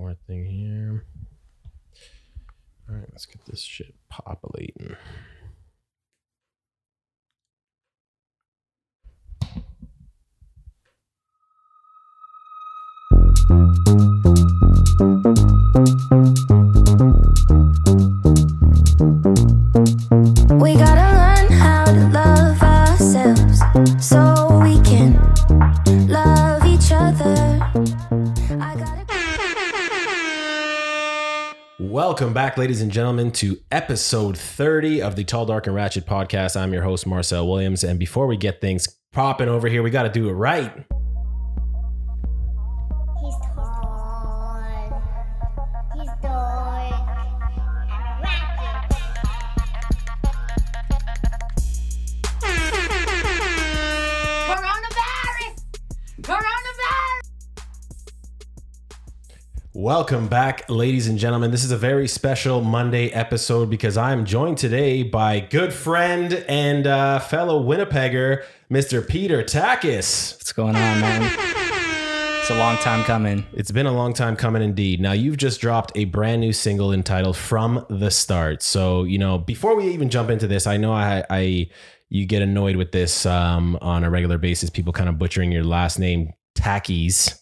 record thing here. All right, let's get this shit populating. Back, ladies and gentlemen, to episode 30 of the Tall, Dark, and Ratchet podcast. I'm your host, Marcel Williams. And before we get things popping over here, we got to do it right. Welcome back, ladies and gentlemen. This is a very special Monday episode because I'm joined today by good friend and uh, fellow Winnipegger, Mr. Peter Takis. What's going on, man? It's a long time coming. It's been a long time coming indeed. Now, you've just dropped a brand new single entitled From the Start. So, you know, before we even jump into this, I know I, I you get annoyed with this um, on a regular basis, people kind of butchering your last name, Tackies.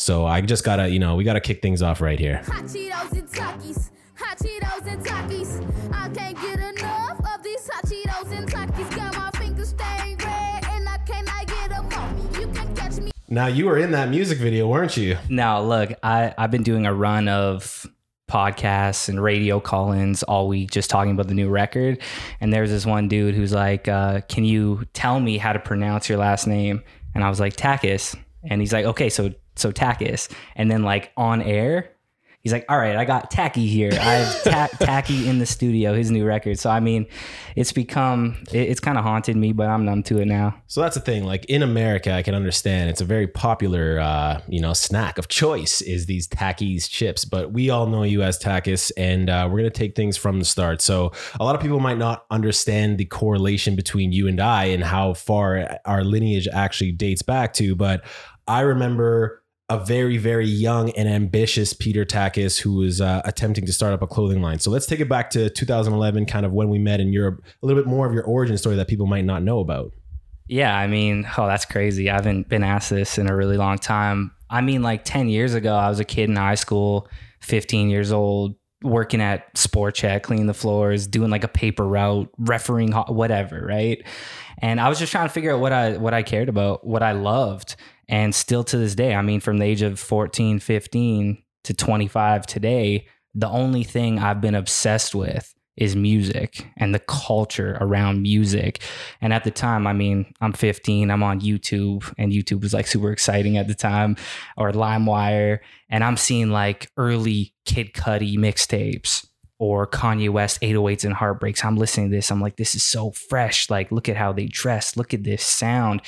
So I just gotta, you know, we gotta kick things off right here. Hot Cheetos and Takis. Hot Cheetos and Takis. I can't get enough of these hot Cheetos and Takis. Got my fingers stained red and I cannot get them off me. You can catch me. Now you were in that music video, weren't you? Now, look, I, I've been doing a run of podcasts and radio call-ins all week just talking about the new record and there's this one dude who's like uh, can you tell me how to pronounce your last name and i was like takis and he's like okay so so takis and then like on air he's like all right i got tacky here i have ta- tacky in the studio his new record so i mean it's become it, it's kind of haunted me but i'm numb to it now So that's the thing. Like in America, I can understand it's a very popular, uh, you know, snack of choice is these Takis chips. But we all know you as Takis, and uh, we're gonna take things from the start. So a lot of people might not understand the correlation between you and I and how far our lineage actually dates back to. But I remember a very, very young and ambitious Peter Takis who was uh, attempting to start up a clothing line. So let's take it back to 2011, kind of when we met in Europe. A little bit more of your origin story that people might not know about. Yeah, I mean, oh, that's crazy. I haven't been asked this in a really long time. I mean, like 10 years ago, I was a kid in high school, 15 years old, working at Sport Chek, cleaning the floors, doing like a paper route, refereeing, whatever, right? And I was just trying to figure out what I what I cared about, what I loved. And still to this day, I mean, from the age of 14, 15 to 25 today, the only thing I've been obsessed with is music and the culture around music. And at the time, I mean, I'm 15, I'm on YouTube, and YouTube was like super exciting at the time, or LimeWire. And I'm seeing like early Kid Cudi mixtapes or Kanye West 808s and Heartbreaks. I'm listening to this. I'm like, this is so fresh. Like, look at how they dress. Look at this sound.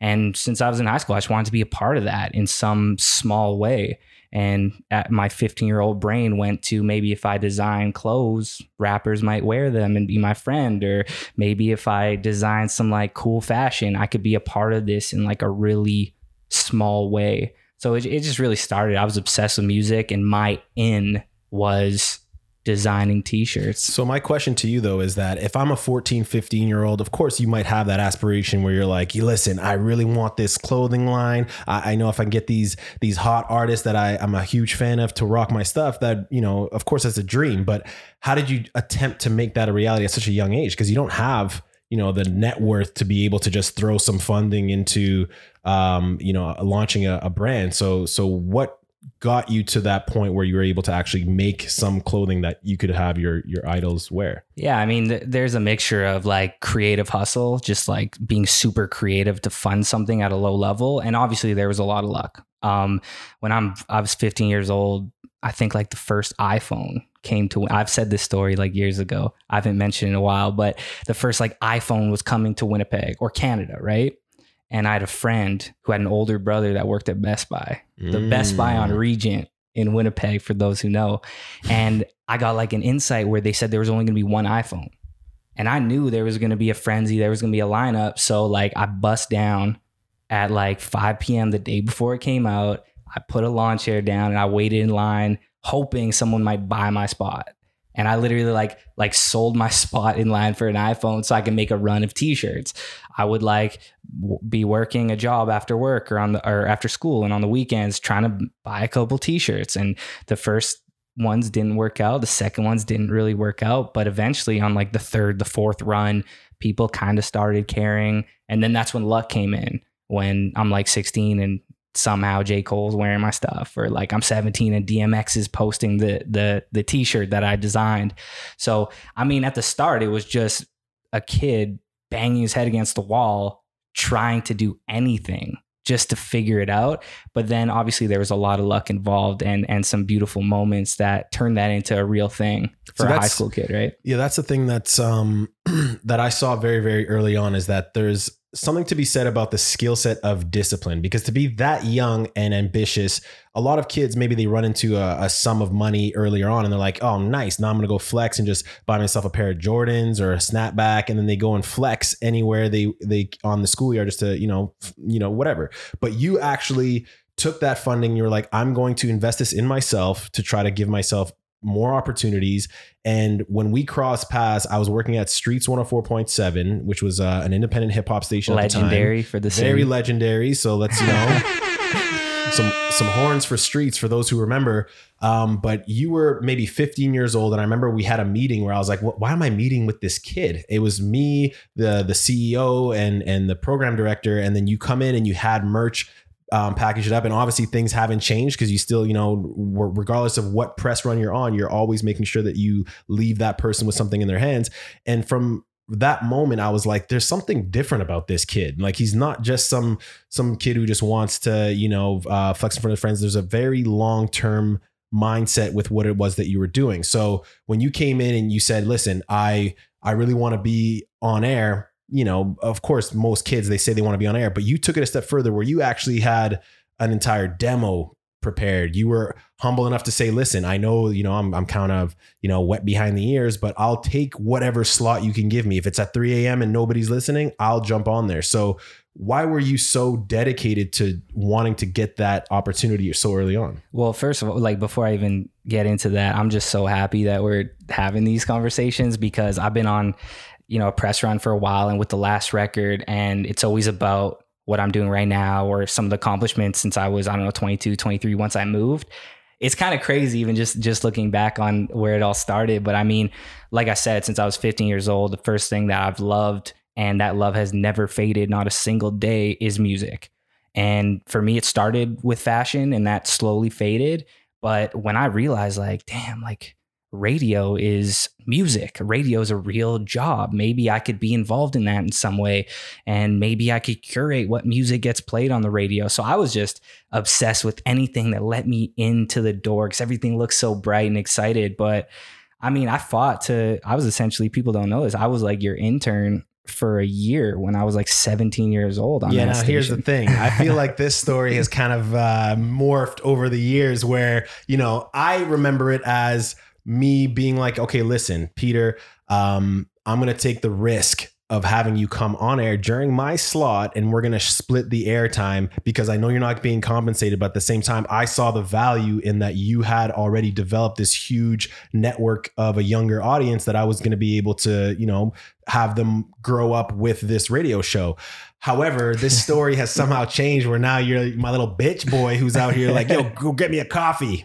And since I was in high school, I just wanted to be a part of that in some small way. And my 15 year old brain went to maybe if I design clothes, rappers might wear them and be my friend. Or maybe if I design some like cool fashion, I could be a part of this in like a really small way. So it, it just really started. I was obsessed with music, and my in was designing t-shirts. So my question to you though is that if I'm a 14, 15 year old, of course you might have that aspiration where you're like, listen, I really want this clothing line. I, I know if I can get these these hot artists that I, I'm a huge fan of to rock my stuff, that you know, of course that's a dream. But how did you attempt to make that a reality at such a young age? Because you don't have you know the net worth to be able to just throw some funding into um, you know launching a, a brand. So so what got you to that point where you were able to actually make some clothing that you could have your your idols wear? Yeah, I mean, th- there's a mixture of like creative hustle, just like being super creative to fund something at a low level, and obviously there was a lot of luck. Um, when I'm I was 15 years old, I think like the first iPhone came to. I've said this story like years ago. I haven't mentioned in a while, but the first like iPhone was coming to Winnipeg or Canada, right? And I had a friend who had an older brother that worked at Best Buy, the Best Buy on Mm. Regent in Winnipeg, for those who know. And I got like an insight where they said there was only going to be one iPhone. And I knew there was going to be a frenzy, there was going to be a lineup. So, like, I bust down at like 5 p.m. the day before it came out. I put a lawn chair down and I waited in line hoping someone might buy my spot. And I literally like like sold my spot in line for an iPhone so I can make a run of t-shirts. I would like w- be working a job after work or on the or after school and on the weekends trying to buy a couple t-shirts and the first ones didn't work out, the second ones didn't really work out, but eventually on like the third, the fourth run, people kind of started caring and then that's when luck came in when I'm like 16 and somehow J. Cole's wearing my stuff, or like I'm 17 and DMX is posting the the the t-shirt that I designed. So I mean, at the start, it was just a kid banging his head against the wall, trying to do anything just to figure it out. But then obviously there was a lot of luck involved and and some beautiful moments that turned that into a real thing for So a high school kid, right? Yeah, that's the thing that's um that I saw very very early on is that there's something to be said about the skill set of discipline because to be that young and ambitious, a lot of kids maybe they run into a, a sum of money earlier on and they're like, "Oh, nice. Now I'm going to go flex and just buy myself a pair of Jordans or a snapback and then they go and flex anywhere they they on the schoolyard just to, you know, you know, whatever." But you actually took that funding, you were like, "I'm going to invest this in myself to try to give myself more opportunities and when we crossed paths, I was working at Streets 104.7, which was uh, an independent hip hop station Legendary at for the the time. Very legendary. So let's, you know, some some horns for Streets for those who remember. Um, but you were maybe 15 years old, and I remember we had a meeting where I was like, "Wh- "Why am I meeting with this kid?" It was me, the the CEO, and and the program director, and then you come in and you had merch um, package it up. And obviously things haven't changed because you still, you know, regardless of what press run you're on, you're always making sure that you leave that person with something in their hands. And from that moment, I was like, there's something different about this kid. Like he's not just some some kid who just wants to, you know, uh, flex in front of friends. There's a very long term mindset with what it was that you were doing. So when you came in and you said, listen, I I really want to be on air, you know, of course, most kids they say they want to be on air, but you took it a step further where you actually had an entire demo prepared. You were humble enough to say, listen, I know, you know, I'm I'm kind of, you know, wet behind the ears, but I'll take whatever slot you can give me. If it's at 3 a.m. and nobody's listening, I'll jump on there. So why were you so dedicated to wanting to get that opportunity so early on? Well, first of all, like before I even get into that, I'm just so happy that we're having these conversations because I've been on, you know, a press run for a while and with the last record, and it's always about what I'm doing right now or some of the accomplishments since I was, I don't know, 22, 23 once I moved. It's kind of crazy even just just looking back on where it all started, but I mean, like I said, since I was 15 years old, the first thing that I've loved and that love has never faded, not a single day, is music. And for me, it started with fashion and that slowly faded. But when I realized, like, damn, like radio is music, radio is a real job. Maybe I could be involved in that in some way. And maybe I could curate what music gets played on the radio. So I was just obsessed with anything that let me into the door because everything looks so bright and excited. But I mean, I fought to, I was essentially, people don't know this, I was like your intern for a year when I was like 17 years old. On yeah, now here's the thing. I feel like this story has kind of uh, morphed over the years where, you know, I remember it as me being like, okay, listen, Peter, um, I'm going to take the risk of having you come on air during my slot and we're going to split the airtime because I know you're not being compensated. But at the same time, I saw the value in that you had already developed this huge network of a younger audience that I was going to be able to, you know, have them grow up with this radio show. However, this story has somehow changed where now you're my little bitch boy who's out here like, yo, go get me a coffee.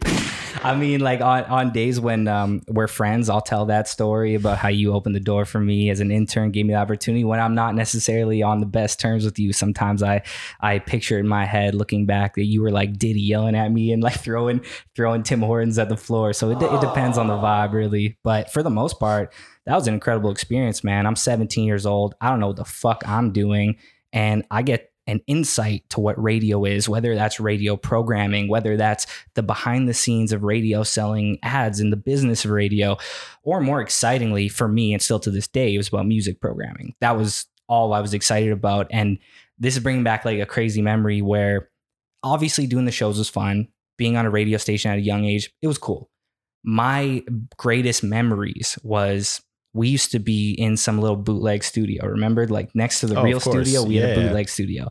I mean, like on, on days when um, we're friends, I'll tell that story about how you opened the door for me as an intern, gave me the opportunity when I'm not necessarily on the best terms with you. Sometimes I I picture in my head looking back that you were like Diddy yelling at me and like throwing throwing Tim Hortons at the floor. So it, de- it depends on the vibe, really. But for the most part, that was an incredible experience, man. I'm 17 years old. I don't know what the fuck I'm doing, and I get an insight to what radio is, whether that's radio programming, whether that's the behind the scenes of radio selling ads in the business of radio, or more excitingly for me, and still to this day, it was about music programming. That was all I was excited about. And this is bringing back like a crazy memory where obviously doing the shows was fun. Being on a radio station at a young age, it was cool. My greatest memories was we used to be in some little bootleg studio. Remember, like next to the Oh, real studio, we had a Yeah, yeah. bootleg studio.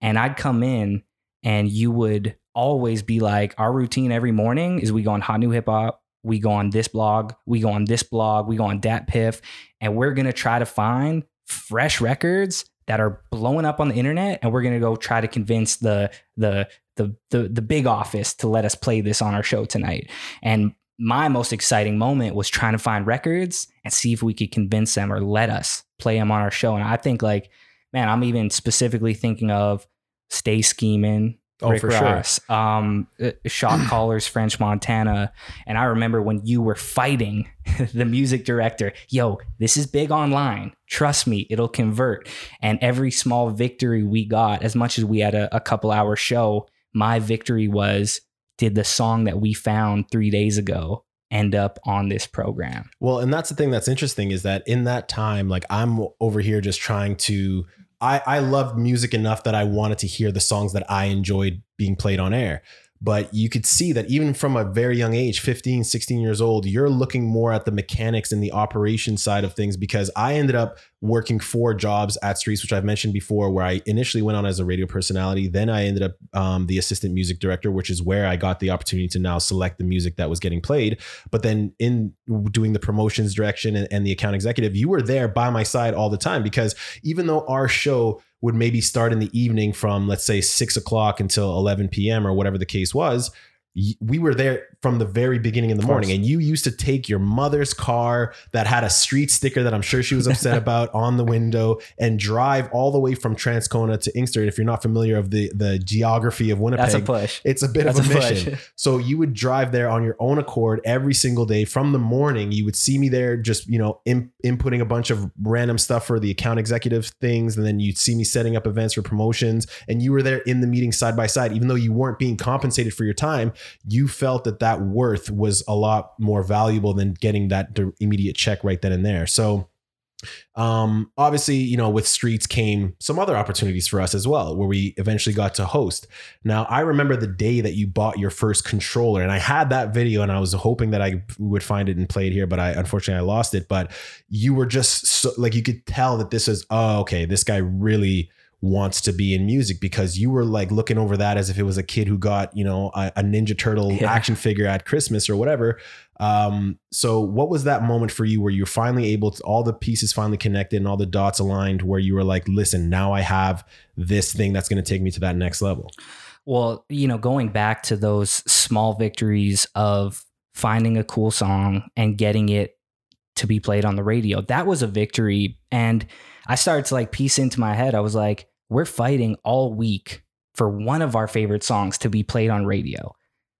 And I'd come in and you would always be like, our routine every morning is we go on Hot New Hip Hop, we go on this blog, we go on this blog, we go on Dat Piff, and we're gonna try to find fresh records that are blowing up on the internet, and we're gonna go try to convince the the the the, the big office to let us play this on our show tonight. And my most exciting moment was trying to find records and see if we could convince them or let us play them on our show. And I think like, man, I'm even specifically thinking of Stay Scheming, Oh, Rick for sure. Ross, um, uh, Shot Callers, French Montana. And I remember when you were fighting the music director, yo, this is big online. Trust me, it'll convert. And every small victory we got, as much as we had a, a couple hour show, my victory was did the song that we found three days ago end up on this program? Well, and that's the thing that's interesting is that in that time, like I'm over here just trying to I, I loved music enough that I wanted to hear the songs that I enjoyed being played on air. But you could see that even from a very young age, 15, 16 years old, you're looking more at the mechanics and the operation side of things because I ended up working four jobs at Streets, which I've mentioned before, where I initially went on as a radio personality. Then I ended up um, the assistant music director, which is where I got the opportunity to now select the music that was getting played. But then in doing the promotions direction and, and the account executive, you were there by my side all the time because even though our show would maybe start in the evening from let's say six o'clock until 11 p.m. or whatever the case was, we were there from the very beginning in the morning. And you used to take your mother's car that had a street sticker that I'm sure she was upset about on the window and drive all the way from Transcona to Inkster. If you're not familiar of the the geography of Winnipeg, That's a push. it's a bit That's of a, a mission. So you would drive there on your own accord every single day from the morning. You would see me there just, you know, in, inputting a bunch of random stuff for the account executive things. And then you'd see me setting up events for promotions. And you were there in the meeting side by side. Even though you weren't being compensated for your time, you felt that that worth was a lot more valuable than getting that immediate check right then and there. So um obviously you know with streets came some other opportunities for us as well where we eventually got to host now i remember the day that you bought your first controller and i had that video and i was hoping that i would find it and play it here but i unfortunately i lost it but you were just so like you could tell that this is oh okay this guy really wants to be in music because you were like looking over that as if it was a kid who got you know a, a ninja turtle Yeah. action figure at christmas or whatever um, so what was that moment for you where you're finally able to all the pieces finally connected and all the dots aligned where you were like, listen, now I have this thing that's going to take me to that next level? Well, you know, going back to those small victories of finding a cool song and getting it to be played on the radio, that was a victory. And I started to like piece into my head, I was like, we're fighting all week for one of our favorite songs to be played on radio.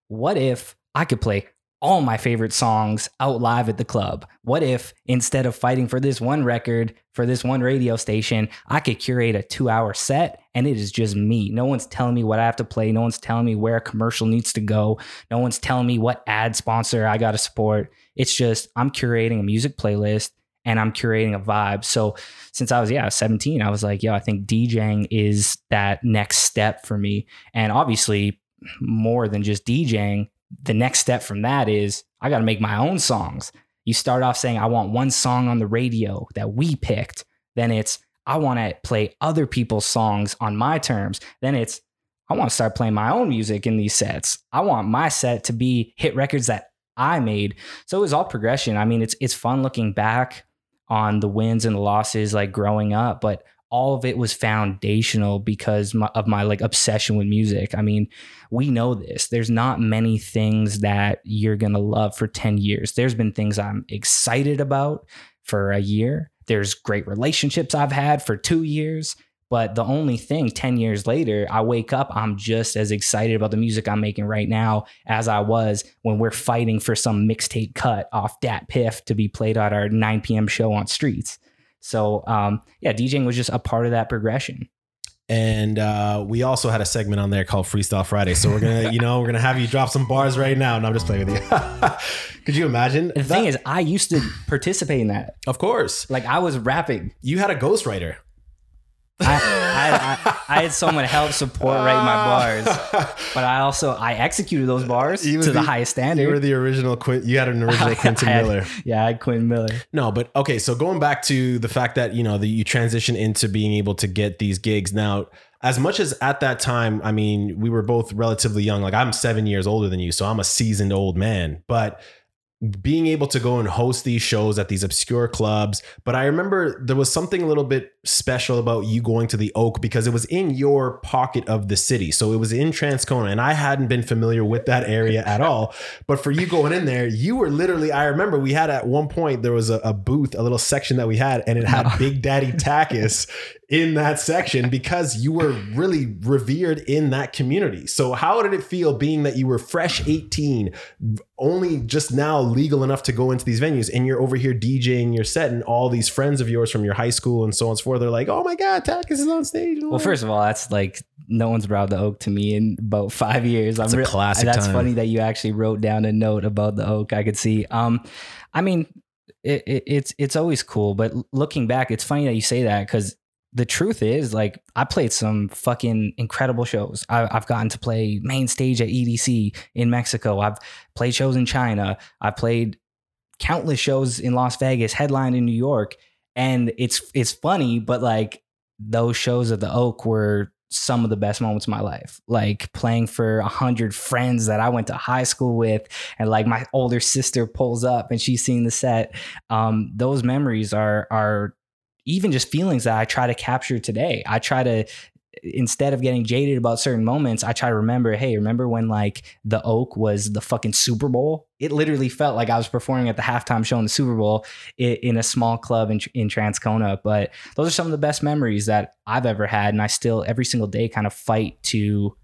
What if I could play all my favorite songs out live at the club? What if instead of fighting for this one record, for this one radio station, I could curate a two hour set and it is just me? No one's telling me what I have to play. No one's telling me where a commercial needs to go. No one's telling me what ad sponsor I got to support. It's just I'm curating a music playlist and I'm curating a vibe. So since I was, yeah, 17, I was like, yo, I think DJing is that next step for me. And obviously, more than just DJing, the next step from that is I got to make my own songs. You start off saying, I want one song on the radio that we picked. Then it's, I want to play other people's songs on my terms. Then it's, I want to start playing my own music in these sets. I want my set to be hit records that I made. So it was all progression. I mean, it's it's fun looking back on the wins and losses like growing up, but all of it was foundational because my, of my like obsession with music. I mean, we know this. There's not many things that you're going to love for 10 years. There's been things I'm excited about for a year. There's great relationships I've had for 2 years. But the only thing 10 years later, I wake up, I'm just as excited about the music I'm making right now as I was when we're fighting for some mixtape cut off Dat Piff to be played at our 9 p.m. show on streets. So, um, yeah, DJing was just a part of that progression. And uh, we also had a segment on there called Freestyle Friday. So we're gonna, you know, we're gonna have you drop some bars right now. And I'm just playing with you. Could you imagine? The thing is, I used to participate in that. of course, Like, I was rapping. you had a ghostwriter. I, I, I, I had someone help support write my bars, but I also I executed those bars to the, the- highest standard. You were the original Quint. You had an original Quentin had- Miller. Yeah, I had Quinn Miller. No, but okay. So going back to the fact that you know that you transition into being able to get these gigs now. as much as at that time, I mean, we were both relatively young. Like I'm seven years older than you, so I'm a seasoned old man. But being able to go and host these shows at these obscure clubs. But I remember there was something a little bit special about you going to the Oak because it was in your pocket of the city. So it was in Transcona, and I hadn't been familiar with that area at all. But for you going in there, you were literally, I remember we had at one point, there was a, a booth, a little section that we had, and it had No. Big Daddy Takis in that section because you were really revered in that community. So how did it feel being that you were fresh 18, only just now legal enough to go into these venues and you're over here DJing your set and all these friends of yours from your high school and so on and so forth, they're like, oh my God, Takis is on stage. Well, first of all, that's like no one's brought the oak to me in about five years. I'm It's a re- classic That's time. funny that you actually wrote down a note about the oak. I could see. Um, I mean, it, it, it's it's always cool, but looking back, it's funny that you say that because the truth is, like, I played some fucking incredible shows. I, I've gotten to play main stage at EDC in Mexico. I've played shows in China. I've played countless shows in Las Vegas, headlined in New York, and it's it's funny, but like those shows at the Oak were some of the best moments of my life. Like playing for a hundred friends that I went to high school with, and like my older sister pulls up and she's seeing the set. Um, those memories are are even just feelings that I try to capture today. I try to instead of getting jaded about certain moments, I try to remember, hey, remember when like the Oak was the fucking Super Bowl? It literally felt like I was performing at the halftime show in the Super Bowl in a small club in, in Transcona. But those are some of the best memories that I've ever had. And I still, every single day, kind of fight to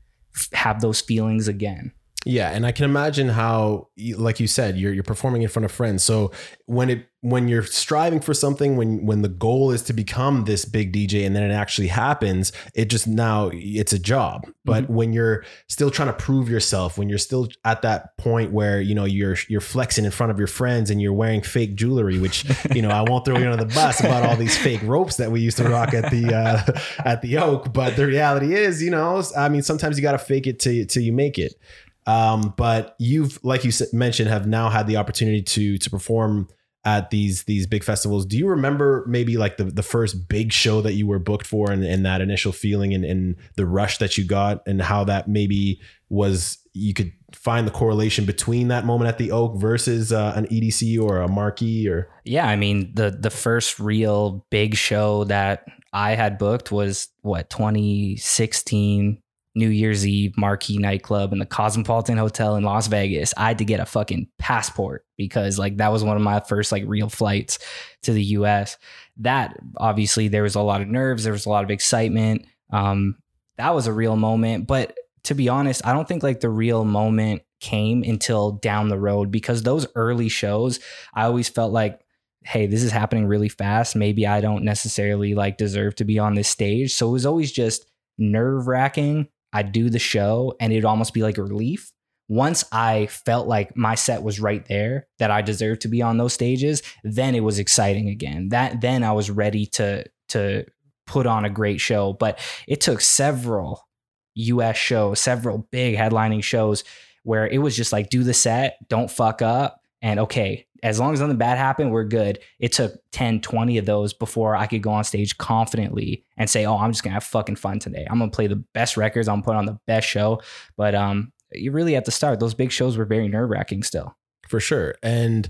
have those feelings again. Yeah, and I can imagine how, like you said, you're you're performing in front of friends. So when it when you're striving for something, when when the goal is to become this big DJ, and then it actually happens, it just now it's a job. But when you're still trying to prove yourself, when you're still at that point where you know you're you're flexing in front of your friends and you're wearing fake jewelry, which you know I won't throw you under the bus about all these fake ropes that we used to rock at the uh, at the Oak. But the reality is, you know, I mean, sometimes you got to fake it till till you make it. Um, but you've, like you mentioned, have now had the opportunity to to perform at these these big festivals. Do you remember maybe like the the first big show that you were booked for, and, and that initial feeling and, and the rush that you got, and how that maybe was you could find the correlation between that moment at the Oak versus uh, an EDC or a marquee or Yeah, I mean the the first real big show that I had booked was what 2016 New Year's Eve marquee nightclub in the Cosmopolitan Hotel in Las Vegas. I had to get a fucking passport because like that was one of my first like real flights to the US. That obviously there was a lot of nerves, there was a lot of excitement. Um that was a real moment, but to be honest, I don't think like the real moment came until down the road because those early shows, I always felt like hey, this is happening really fast. Maybe I don't necessarily like deserve to be on this stage. So it was always just nerve wracking. I'd do the show and it'd almost be like a relief. Once I felt like my set was right there, that I deserved to be on those stages, then it was exciting again. That then I was ready to to put on a great show. But it took several US shows, several big headlining shows where it was just like do the set, don't fuck up, and okay, as long as nothing bad happened, we're good. It took 10, 20 of those before I could go on stage confidently and say, oh, I'm just gonna have fucking fun today. I'm gonna play the best records, I'm gonna put on the best show. But um, you really at the start, those big shows were very nerve wracking still. for sure. And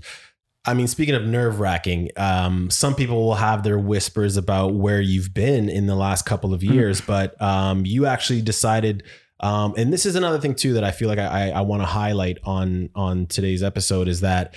I mean, speaking of nerve wracking, um, some people will have their whispers about where you've been in the last couple of years, but um, you actually decided. Um, and this is another thing too that I feel like I, I, I want to highlight on on today's episode is that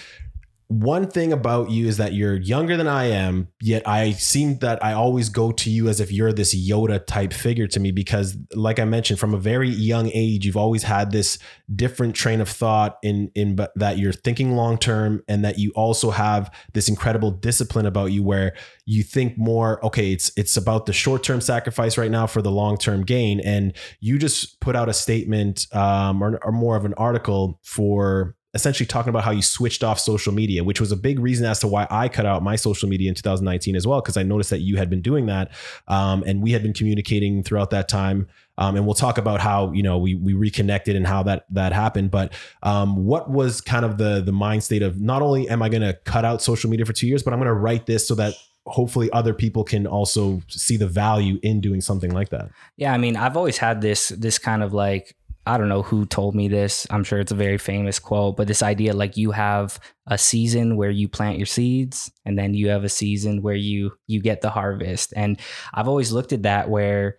one thing about you is that you're younger than I am, yet I seem that I always go to you as if you're this Yoda type figure to me because, like I mentioned, from a very young age, you've always had this different train of thought in in that you're thinking long term and that you also have this incredible discipline about you where you think more okay it's it's about the short term sacrifice right now for the long term gain. And you just put out a statement um, or, or more of an article for essentially talking about how you switched off social media, which was a big reason as to why I cut out my social media in 2019 as well, because I noticed that you had been doing that, um, and we had been communicating throughout that time. Um, and we'll talk about how you know we we reconnected and how that that happened. But um, what was kind of the the mind state of not only am I going to cut out social media for two years, but I'm going to write this so that hopefully other people can also see the value in doing something like that. Yeah, I mean, I've always had this this kind of like I don't know who told me this. I'm sure it's a very famous quote, but this idea like you have a season where you plant your seeds and then you have a season where you you get the harvest. And I've always looked at that where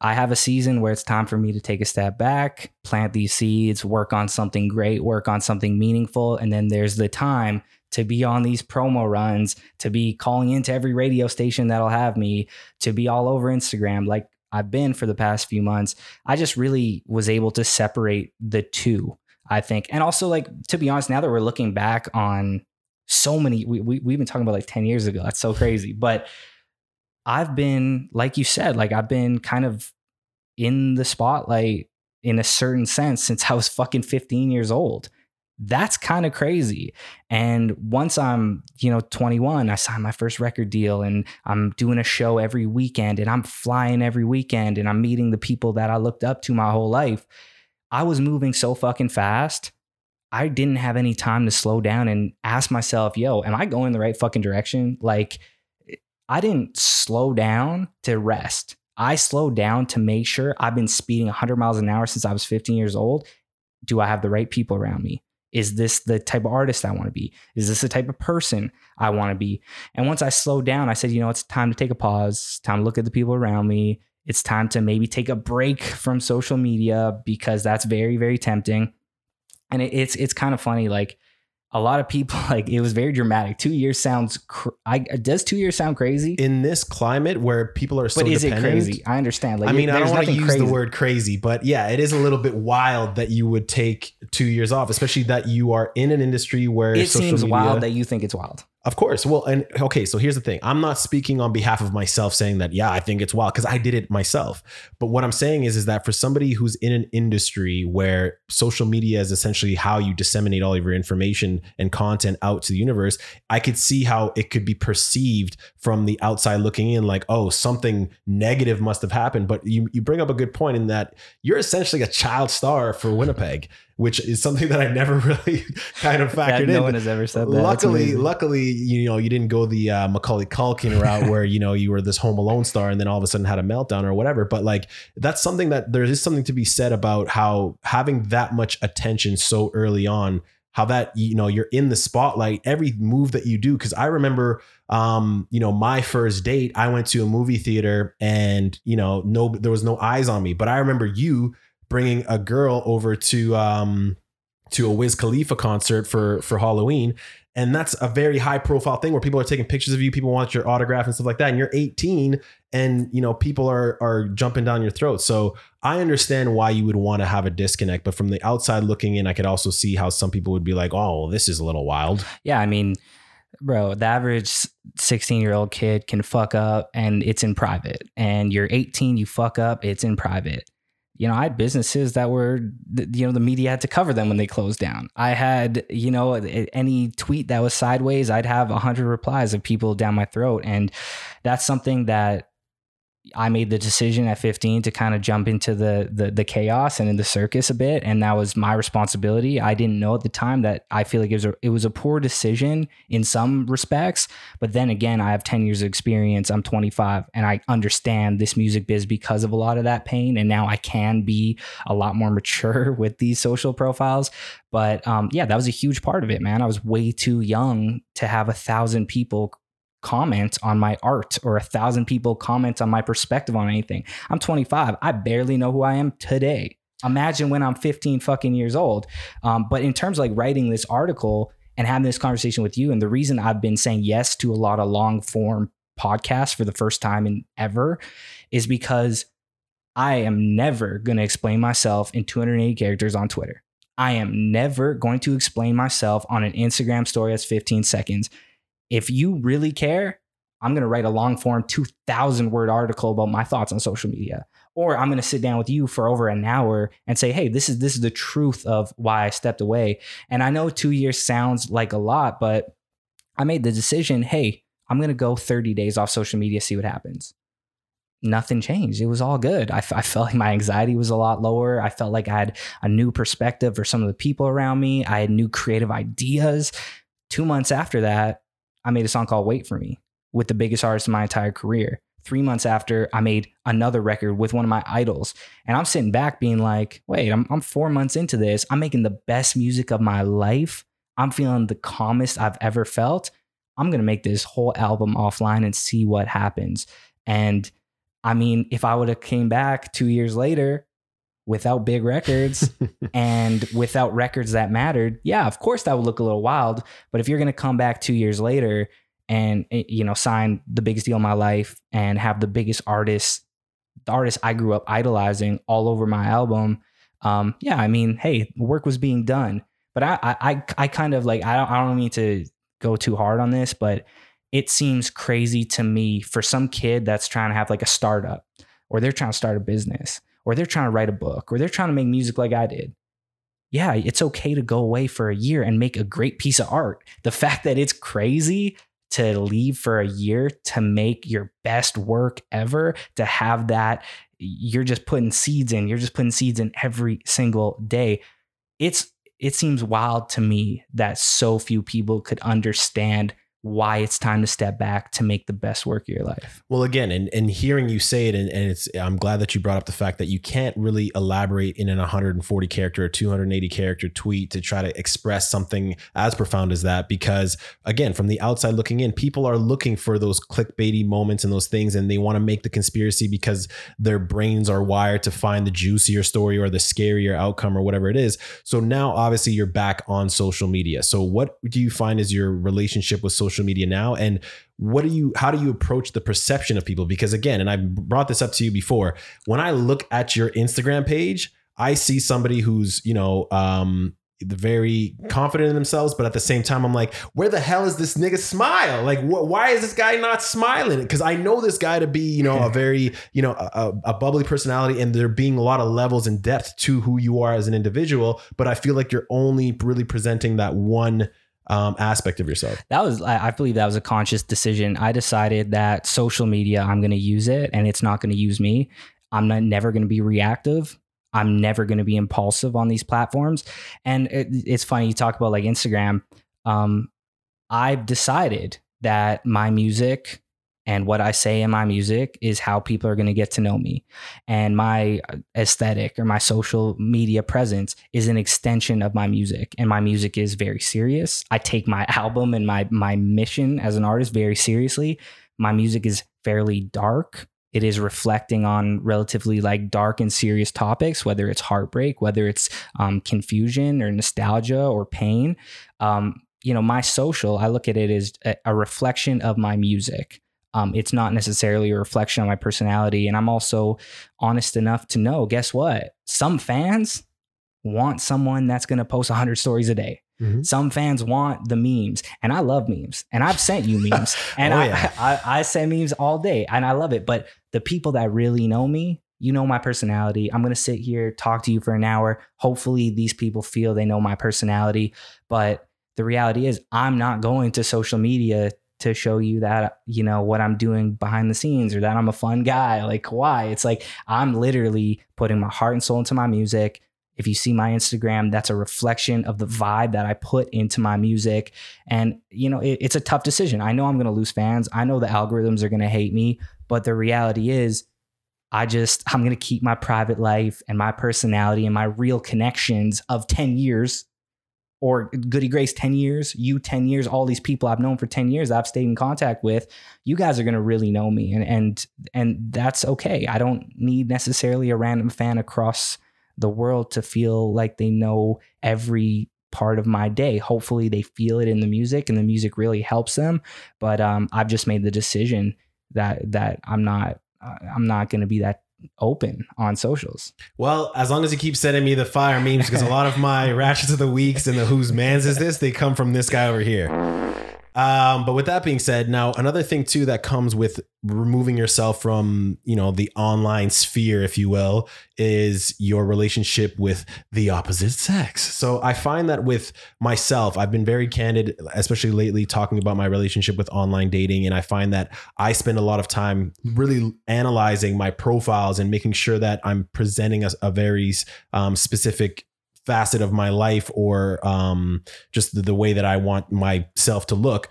I have a season where it's time for me to take a step back, plant these seeds, work on something great, work on something meaningful, and then there's the time to be on these promo runs, to be calling into every radio station that'll have me, to be all over Instagram. Like I've been for the past few months, I just really was able to separate the two, I think. And also, like, to be honest, now that we're looking back on so many, we, we, we've been talking about like 10 years ago. That's so crazy. But I've been, like you said, like I've been kind of in the spotlight in a certain sense since I was fucking 15 years old. That's kind of crazy. And once I'm, you know, 21, I signed my first record deal and I'm doing a show every weekend and I'm flying every weekend and I'm meeting the people that I looked up to my whole life. I was moving so fucking fast. I didn't have any time to slow down and ask myself, yo, am I going the right fucking direction? Like, I didn't slow down to rest. I slowed down to make sure I've been speeding 100 miles an hour since I was 15 years old. Do I have the right people around me? Is this the type of artist I want to be? Is this the type of person I want to be? And once I slowed down, I said, you know, it's time to take a pause, time to look at the people around me. It's time to maybe take a break from social media because that's very, very tempting. And it, it's it's kind of funny, like a lot of people like it was very dramatic. Two years sounds. Cr- I does two years sound crazy? In this climate where people are so but is it crazy? I understand. Like, I mean, I don't want to use the word crazy, but yeah, it is a little bit wild that you would take two years off, especially that you are in an industry where It social seems media, wild that you think it's wild. Of course. Well, and okay, so here's the thing. I'm not speaking on behalf of myself saying that, yeah, I think it's wild because I did it myself. But what I'm saying is, is that for somebody who's in an industry where social media is essentially how you disseminate all of your information and content out to the universe, I could see how it could be perceived from the outside looking in, like, oh, something negative must have happened. But you you bring up a good point in that you're essentially a child star for Winnipeg, which is something that I never really kind of factored no in. one has ever said that. Luckily, luckily, you know, you didn't go the uh, Macaulay Culkin route where you know you were this Home Alone star and then all of a sudden had a meltdown or whatever. But like that's something that there is something to be said about how having that much attention so early on, how that you know you're in the spotlight every move that you do. Because I remember, um, you know, my first date, I went to a movie theater and you know no there was no eyes on me, but I remember you bringing a girl over to um to a Wiz Khalifa concert for for Halloween. And that's a very high profile thing where people are taking pictures of you, people want your autograph and stuff like that. And you're 18 and you know people are are jumping down your throat. So I understand why you would want to have a disconnect, but from the outside looking in, I could also see how some people would be like, "Oh, well, this is a little wild." yeah, I mean, bro, the average 16 year old kid can fuck up and it's in private. And you're 18, you fuck up, it's in private. You know, I had businesses that were, you know, the media had to cover them when they closed down. I had, you know, any tweet that was sideways, I'd have a 100 replies of people down my throat. And that's something that I made the decision at 15 to kind of jump into the, the the chaos and in the circus a bit, and that was my responsibility. I didn't know at the time that I feel like it was a, it was a poor decision in some respects, but then again, I have 10 years of experience. I'm 25, and I understand this music biz because of a lot of that pain, and now I can be a lot more mature with these social profiles. But um, yeah, that was a huge part of it, man. I was way too young to have a thousand people comment on my art or a thousand people comment on my perspective on anything. I'm 25. I barely know who I am today. Imagine when I'm 15 fucking years old. Um, but in terms of like writing this article and having this conversation with you, and the reason I've been saying yes to a lot of long form podcasts for the first time in ever is because I am never going to explain myself in 280 characters on Twitter. I am never going to explain myself on an Instagram story that's 15 seconds if you really care, I'm going to write a long form 2000 word article about my thoughts on social media. Or I'm going to sit down with you for over an hour and say, "Hey, this is this is the truth of why I stepped away." And I know 2 years sounds like a lot, but I made the decision, "Hey, I'm going to go 30 days off social media see what happens." Nothing changed. It was all good. I, I felt like my anxiety was a lot lower. I felt like I had a new perspective for some of the people around me. I had new creative ideas. Two months after that, I made a song called Wait for Me. with the biggest artist in my entire career. Three months after, I made another record with one of my idols. And I'm sitting back being like, wait, I'm, I'm four months into this. I'm making the best music of my life. I'm feeling the calmest I've ever felt. I'm going to make this whole album offline and see what happens. And I mean, if I would have came back two years later without big records and without records that mattered, yeah, of course that would look a little wild. But if you're going to come back two years later and eh, you know sign the biggest deal of my life and have the biggest artists, the artists I grew up idolizing all over my album, um, yeah, I mean, hey, work was being done. But I, I, I kind of like I don't, I don't mean to go too hard on this, but it seems crazy to me for some kid that's trying to have like a startup or they're trying to start a business or they're trying to write a book or they're trying to make music like I did. Yeah, it's okay to go away for a year and make a great piece of art. The fact that it's crazy to leave for a year to make your best work ever, to have that, you're just putting seeds in, you're just putting seeds in every single day. It's it seems wild to me that so few people could understand why it's time to step back to make the best work of your life. Well, again, and, and hearing you say it, and, and it's I'm glad that you brought up the fact that you can't really elaborate in an 140 character or 280 character tweet to try to express something as profound as that. Because again, from the outside looking in, people are looking for those clickbaity moments and those things, and they want to make the conspiracy because their brains are wired to find the juicier story or the scarier outcome or whatever it is. So now, obviously, you're back on social media. So what do you find is your relationship with social social media now and what do you how do you approach the perception of people because again and i brought this up to you before when i look at your instagram page i see somebody who's you know um very confident in themselves, but at the same time, I'm like, where the hell is this nigga smile? Like, wh- why is this guy not smiling? Because I know this guy to be, you know, a very, you know, a, a bubbly personality, and there being a lot of levels and depth to who you are as an individual. But I feel like you're only really presenting that one um, aspect of yourself. That was, I I believe that was a conscious decision. I decided that social media, I'm going to use it and it's not going to use me. I'm not, never going to be reactive. I'm never going to be impulsive on these platforms. And it, it's funny, you talk about like Instagram. Um, I've decided that my music and what I say in my music is how people are going to get to know me. And my aesthetic or my social media presence is an extension of my music. And my music is very serious. I take my album and my my mission as an artist very seriously. My music is fairly dark. It is reflecting on relatively like dark and serious topics, whether it's heartbreak, whether it's um, confusion or nostalgia or pain. Um, you know, my social, I look at it as a, a reflection of my music. Um, it's not necessarily a reflection on my personality. And I'm also honest enough to know guess what? Some fans want someone that's going to post 100 stories a day. Mhm. Some fans want the memes, and I love memes, and I've sent you memes, and Oh, I, yeah. I, I send memes all day, and I love it. But the people that really know me, you know my personality. I'm gonna sit here, talk to you for an hour. Hopefully, these people feel they know my personality. But the reality is, I'm not going to social media to show you that you know what I'm doing behind the scenes or that I'm a fun guy like Kawhi. It's like I'm literally putting my heart and soul into my music. If you see my Instagram, that's a reflection of the vibe that I put into my music. And, you know, it, it's a tough decision. I know I'm going to lose fans. I know the algorithms are going to hate me. But the reality is, I just, I'm going to keep my private life and my personality and my real connections of 10 years or Goody Grace 10 years, you 10 years, all these people I've known for 10 years I've stayed in contact with, you guys are going to really know me. And, and, and that's okay. I don't need necessarily a random fan across the world to feel like they know every part of my day. Hopefully they feel it in the music and the music really helps them. But um, I've just made the decision that, that I'm not, uh, I'm not going to be that open on socials. Well, as long as you keep sending me the fire memes, because a lot of my ratchets of the weeks and the whose man's is this, they come from this guy over here. Um, but with that being said, now another thing too that comes with removing yourself from you know the online sphere, if you will, is your relationship with the opposite sex. So I find that with myself, I've been very candid, especially lately, talking about my relationship with online dating, and I find that I spend a lot of time really analyzing my profiles and making sure that I'm presenting a, a very um, specific facet of my life or um, just the, the way that I want myself to look.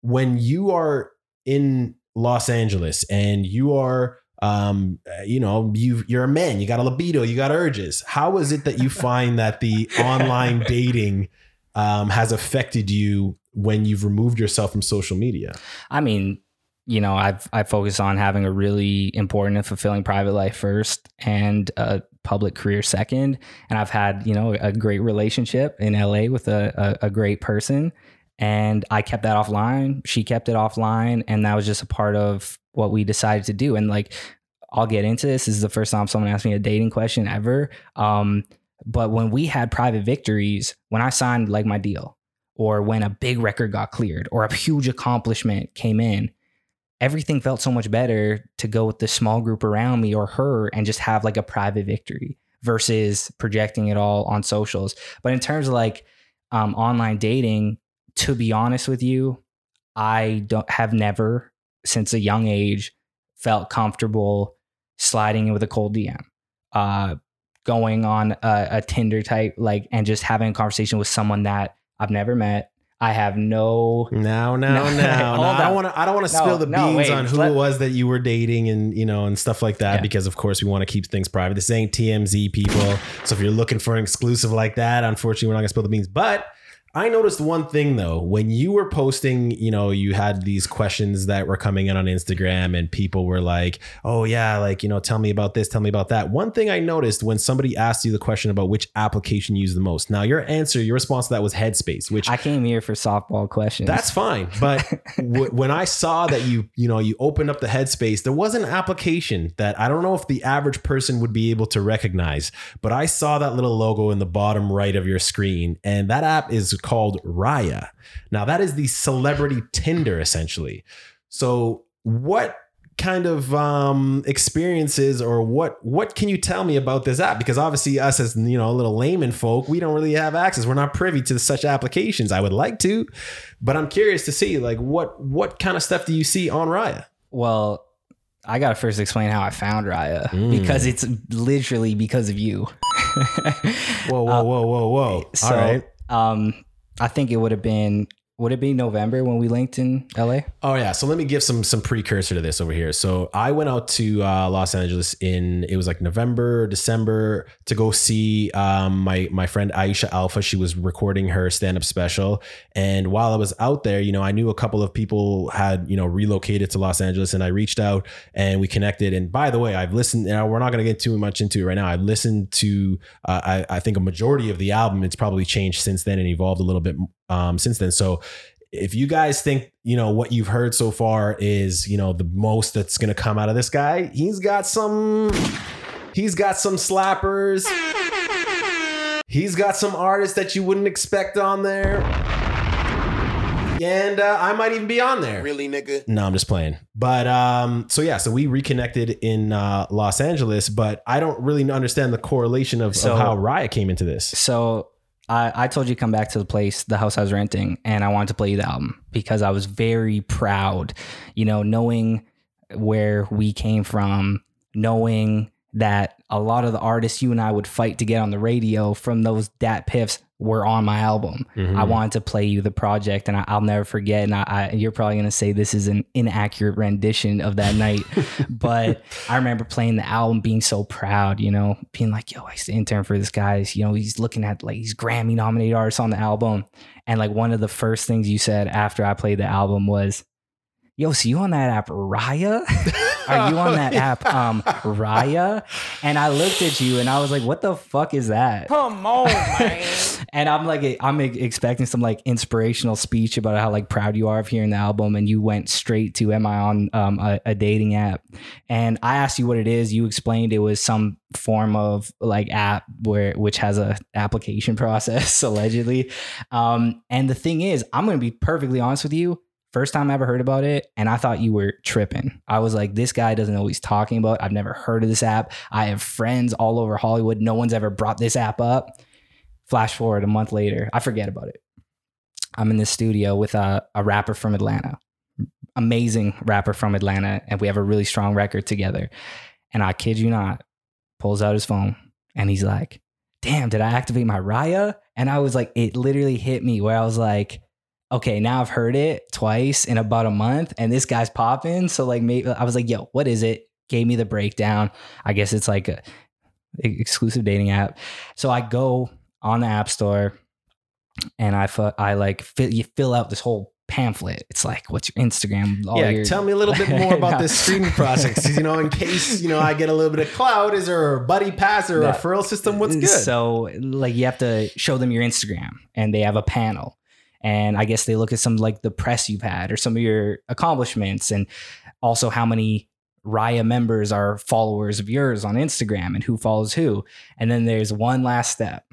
When you are in Los Angeles and you are um you know you you're a man you got a libido you got urges how is it that you find that the online dating um has affected you when you've removed yourself from social media I mean, you know, I've I focus on having a really important and fulfilling private life first and a public career second. And I've had, you know, a great relationship in LA with a, a, a great person. And I kept that offline. She kept it offline. And that was just a part of what we decided to do. And like I'll get into this. This is the first time someone asked me a dating question ever. Um, but when we had private victories, when I signed like my deal, or when a big record got cleared, or a huge accomplishment came in, everything felt so much better to go with the small group around me or her and just have like a private victory versus projecting it all on socials. But in terms of like um, online dating, to be honest with you, I don't have never since a young age felt comfortable sliding in with a cold DM, uh, going on a, a Tinder type like and just having a conversation with someone that I've never met. I have no No, no. hold now i don't want to i don't want to No, spill the no, beans wait, on who let- it was that you were dating and you know and stuff like that Yeah. because of course we want to keep things private this ain't tmz people so if you're looking for an exclusive like that unfortunately we're not gonna spill the beans but I noticed one thing though, when you were posting, you know, you had these questions that were coming in on Instagram and people were like, oh, yeah, like, you know, tell me about this, tell me about that. One thing I noticed when somebody asked you the question about which application you use the most. Now, your answer, your response to that was Headspace, which I came here for softball questions. that's fine. But w- when I saw that you, you know, you opened up the headspace, there was an application that I don't know if the average person would be able to recognize, but I saw that little logo in the bottom right of your screen. And that app is called Raya. Now, that is the celebrity Tinder essentially. So, what kind of um experiences or what what can you tell me about this app because obviously us as you know little layman folk we don't really have access we're not privy to such applications i would like to but i'm curious to see like what what kind of stuff do you see on raya well, I gotta first explain how I found Raya Mm. because it's literally because of you. whoa whoa whoa whoa whoa So, all right um, I think it would have been would it be November when we linked in LA? Oh yeah, so let me give some some precursor to this over here. So I went out to uh, Los Angeles in it was like November, December to go see um, my my friend Aisha Alfa. She was recording her stand up special, and while I was out there, you know, I knew a couple of people had you know relocated to Los Angeles, and I reached out and we connected. And by the way, I've listened. Now we're not going to get too much into it right now. I've listened to uh, I, I think a majority of the album. It's probably changed since then and evolved a little bit um, since then. So if you guys think you know what you've heard so far is you know the most that's going to come out of this guy he's got some he's got some slappers he's got some artists that you wouldn't expect on there and uh, i might even be on there Really, nigga? no, I'm just playing. But um, so yeah, so we reconnected in uh, Los Angeles, but I don't really understand the correlation of, So- of how Raya came into this. So I, I told you to come back to the place, the house I was renting, and I wanted to play you the album because I was very proud, you know, knowing where we came from, knowing that a lot of the artists you and I would fight to get on the radio from those Dat Piffs were on my album. Mhm. I wanted to play you the project, and I, I'll never forget. And I, I, you're probably gonna say this is an inaccurate rendition of that night, but I remember playing the album, being so proud. You know, being like, "Yo, I used to intern for this guy. You know, he's looking at like these Grammy nominated artists on the album." And like one of the first things you said after I played the album was, "Yo, so you on that app Raya? Are you on that app um Raya?" And I looked at you and I was like, "What the fuck is that?" Come on, man. and I'm like, I'm expecting some like inspirational speech about how like proud you are of hearing the album, and you went straight to "Am I on um, a, a dating app?" And I asked you what it is. You explained it was some form of like app where which has a application process allegedly. Um, and the thing is, I'm gonna be perfectly honest with you. First time I ever heard about it, and I thought you were tripping. I was like, this guy doesn't know what he's talking about. I've never heard of this app. I have friends all over Hollywood. No one's ever brought this app up. Flash forward a month later, I forget about it. I'm in the studio with a, a rapper from Atlanta, amazing rapper from Atlanta, and we have a really strong record together. And I kid you not, pulls out his phone and he's like, Damn, did I activate my Raya? And I was like, it literally hit me where I was like, okay, now I've heard it twice in about a month and this guy's popping. So like maybe I was like, yo, what is it? Gave me the breakdown. I guess it's like a exclusive dating app. So I go on the app store and I fu- I like fill, you fill out this whole pamphlet. It's like, what's your Instagram? All yeah, your- tell me a little bit more about this screening process. You know, in case you know I get a little bit of cloud, is there a buddy pass or a No. referral system? What's good? So like you have to show them your Instagram and they have a panel. And I guess they look at some like the press you've had or some of your accomplishments and also how many Raya members are followers of yours on Instagram and who follows who. And then there's one last step.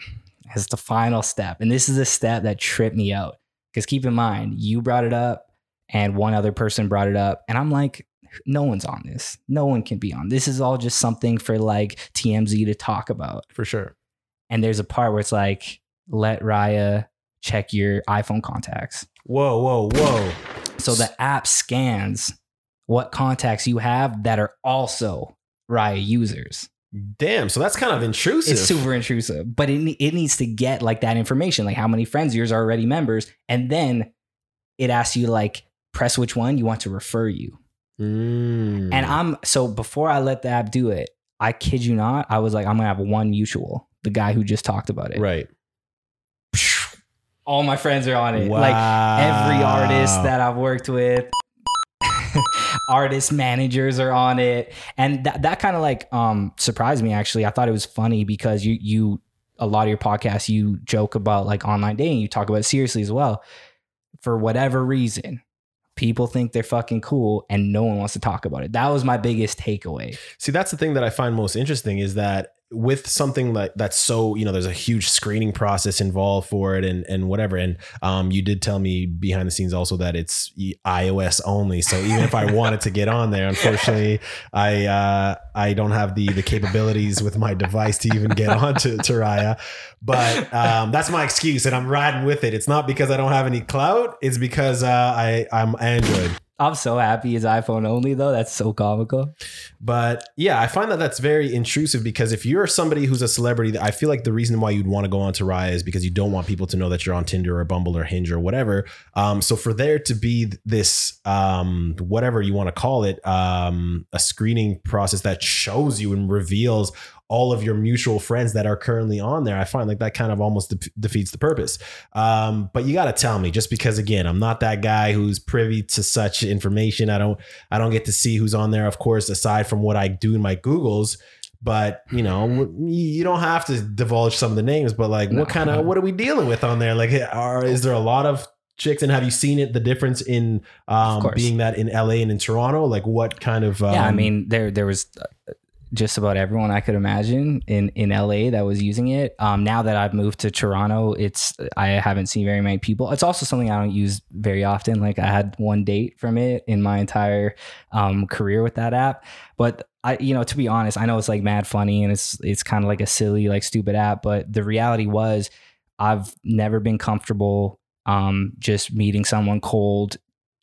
It's the final step. And this is a step that tripped me out. Because keep in mind, you brought it up and one other person brought it up. And I'm like, no one's on this. No one can be on. This is all just something for like TMZ to talk about for sure. and there's a part where it's like let Raya check your iPhone contacts. Whoa, whoa, whoa! So the app scans what contacts you have that are also Raya users. Damn. So that's kind of intrusive. It's super intrusive, but it it needs to get like that information, like how many friends of yours are already members, and then it asks you like press which one you want to refer you. Mm. And I'm so before I let the app do it, I kid you not, I was like, I'm gonna have one mutual, the guy who just talked about it. right. All my friends are on it. Like every artist that I've worked with artist managers are on it. And that, that kind of like um surprised me actually. I thought it was funny because you you a lot of your podcasts you joke about like online dating. You talk about it seriously as well. For whatever reason people think they're fucking cool and no one wants to talk about it. That was my biggest takeaway. See, that's the thing that I find most interesting is that with something like that's so you know there's a huge screening process involved for it and and whatever. And um you did tell me behind the scenes also that it's iOS only. So even if I wanted to get on there unfortunately I uh I don't have the the capabilities with my device to even get on to, to Raya but um that's my excuse and I'm riding with it. It's not because I don't have any clout. It's because uh I I'm Android i'm so happy it's iphone only though that's so comical But yeah, I find that that's very intrusive because if you're somebody who's a celebrity, I feel like the reason why you'd want to go on to Raya is because you don't want people to know that you're on Tinder or Bumble or Hinge or whatever. Um, so for there to be this, um, whatever you want to call it, um, a screening process that shows you and reveals all of your mutual friends that are currently on there, I find like that kind of almost de- defeats the purpose. Um, but you got to tell me, just because again, I'm not that guy who's privy to such information. I don't, I don't get to see who's on there, of course, aside from what I do in my Googles. But you know, you don't have to divulge some of the names. But like, No. what kind of what are we dealing with on there? Like, are is there a lot of chicks? And have you seen it? The difference in um, being that in LA and in Toronto. Like, what kind of? Um, yeah, I mean, there there was uh, just about everyone I could imagine in in LA that was using it. Um, now that I've moved to Toronto, it's I haven't seen very many people. It's also something I don't use very often. Like I had one date from it in my entire um, career with that app, but. I, you know, to be honest, I know it's like mad funny and it's it's kind of like a silly, like stupid app, but the reality was, I've never been comfortable um, just meeting someone cold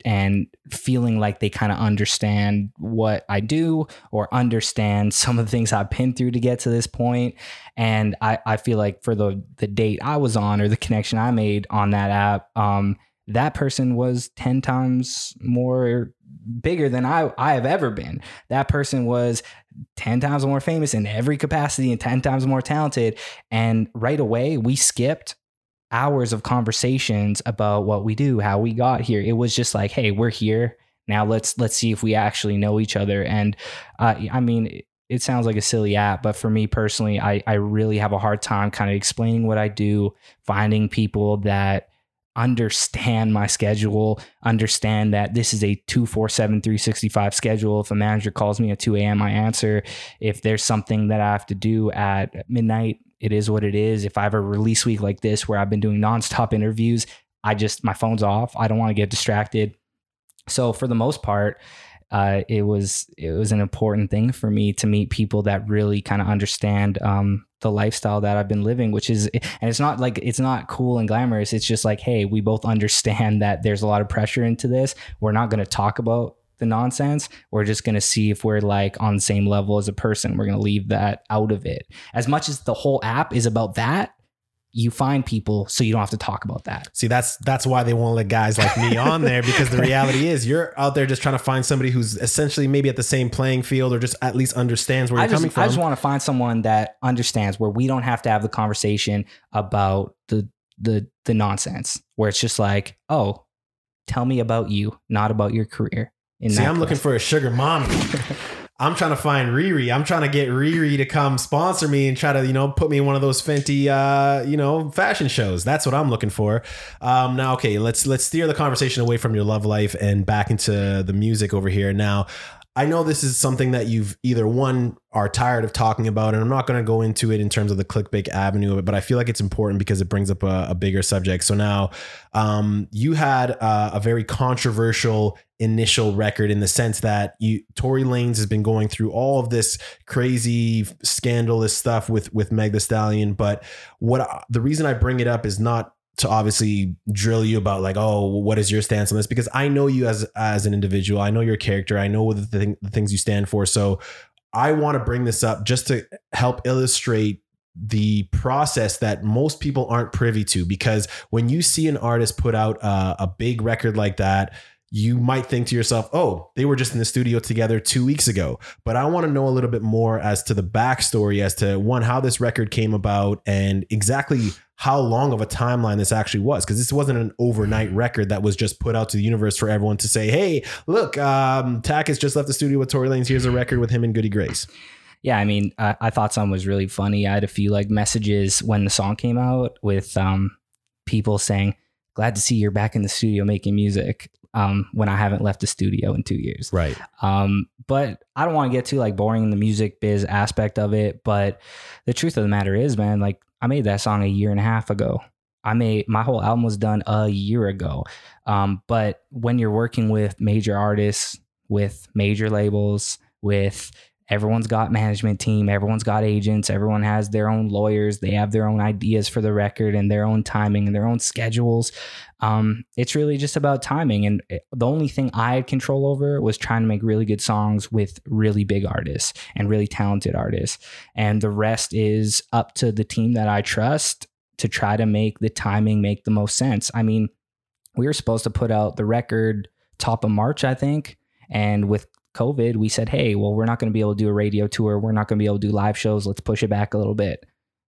and feeling like they kind of understand what I do or understand some of the things I've been through to get to this point. And I, I feel like for the the date I was on or the connection I made on that app, um, that person was 10 times more bigger than I, I have ever been. That person was 10 times more famous in every capacity and 10 times more talented. And right away, we skipped hours of conversations about what we do, how we got here. It was just like, hey, we're here. Now let's let's see if we actually know each other. And uh, I mean, it- sounds like a silly app, but for me personally, I I really have a hard time kind of explaining what I do, finding people that understand my schedule, understand that this is a 247 365 schedule. If a manager calls me at 2 a.m., I answer. If there's something that I have to do at midnight, it is what it is. If I have a release week like this where I've been doing nonstop interviews, I just my phone's off. I don't want to get distracted. So for the most part, uh, it was it was an important thing for me to meet people that really kind of understand um, the lifestyle that I've been living, which is and it's not like it's not cool and glamorous. It's just like, hey, we both understand that there's a lot of pressure into this. We're not going to talk about the nonsense. We're just going to see if we're like on the same level as a person. We're going to leave that out of it. As much as the whole app is about that, you find people so you don't have to talk about that. See, that's that's why they won't let guys like me on there because the reality is you're out there just trying to find somebody who's essentially maybe at the same playing field or just at least understands where I you're just, coming from. I just want to find someone that understands where we don't have to have the conversation about the the the nonsense where it's just like, oh, tell me about you, not about your career. In See, I'm looking for a sugar mommy. I'm trying to find Riri. I'm trying to get Riri to come sponsor me and try to, you know, put me in one of those Fenty, uh, you know, fashion shows. That's what I'm looking for. Um, now, okay, let's let's steer the conversation away from your love life and back into the music over here. Now, I know this is something that you've either one are tired of talking about, and I'm not going to go into it in terms of the clickbait avenue of it, but I feel like it's important because it brings up a, a bigger subject. So now, um, you had uh, a very controversial initial record in the sense that you Tory Lanez has been going through all of this crazy scandalous stuff with with Meg Thee Stallion, but what I- the reason I bring it up is not to obviously drill you about like oh what is your stance on this? Because I know you as as an individual. I know your character. I know the, thing, the things you stand for. So I want to bring this up just to help illustrate the process that most people aren't privy to. Because when you see an artist put out a, a big record like that you might think to yourself, oh, they were just in the studio together two weeks ago. But I want to know a little bit more as to the backstory, as to one, how this record came about and exactly how long of a timeline this actually was. Because this wasn't an overnight record that was just put out to the universe for everyone to say, hey, look, um, Tack has just left the studio with Tory Lanez. Here's a record with him and Goody Grace. yeah, I mean, I, I thought some was really funny. I had a few like messages when the song came out with um, people saying, "Glad to see you're back in the studio making music." Um, when I haven't left the studio in two years. Right. Um, but I don't want to get too like boring in the music biz aspect of it. But the truth of the matter is, man, like I made that song a year and a half ago. I made my whole album was done a year ago. Um, but when you're working with major artists, with major labels, with everyone's got management team, everyone's got agents, everyone has their own lawyers, they have their own ideas for the record and their own timing and their own schedules. Um, it's really just about timing. And the only thing I had control over was trying to make really good songs with really big artists and really talented artists. And the rest is up to the team that I trust to try to make the timing make the most sense. I mean, we were supposed to put out the record top of March, I think. And with COVID, we said, hey, well, we're not going to be able to do a radio tour. We're not going to be able to do live shows. Let's push it back a little bit.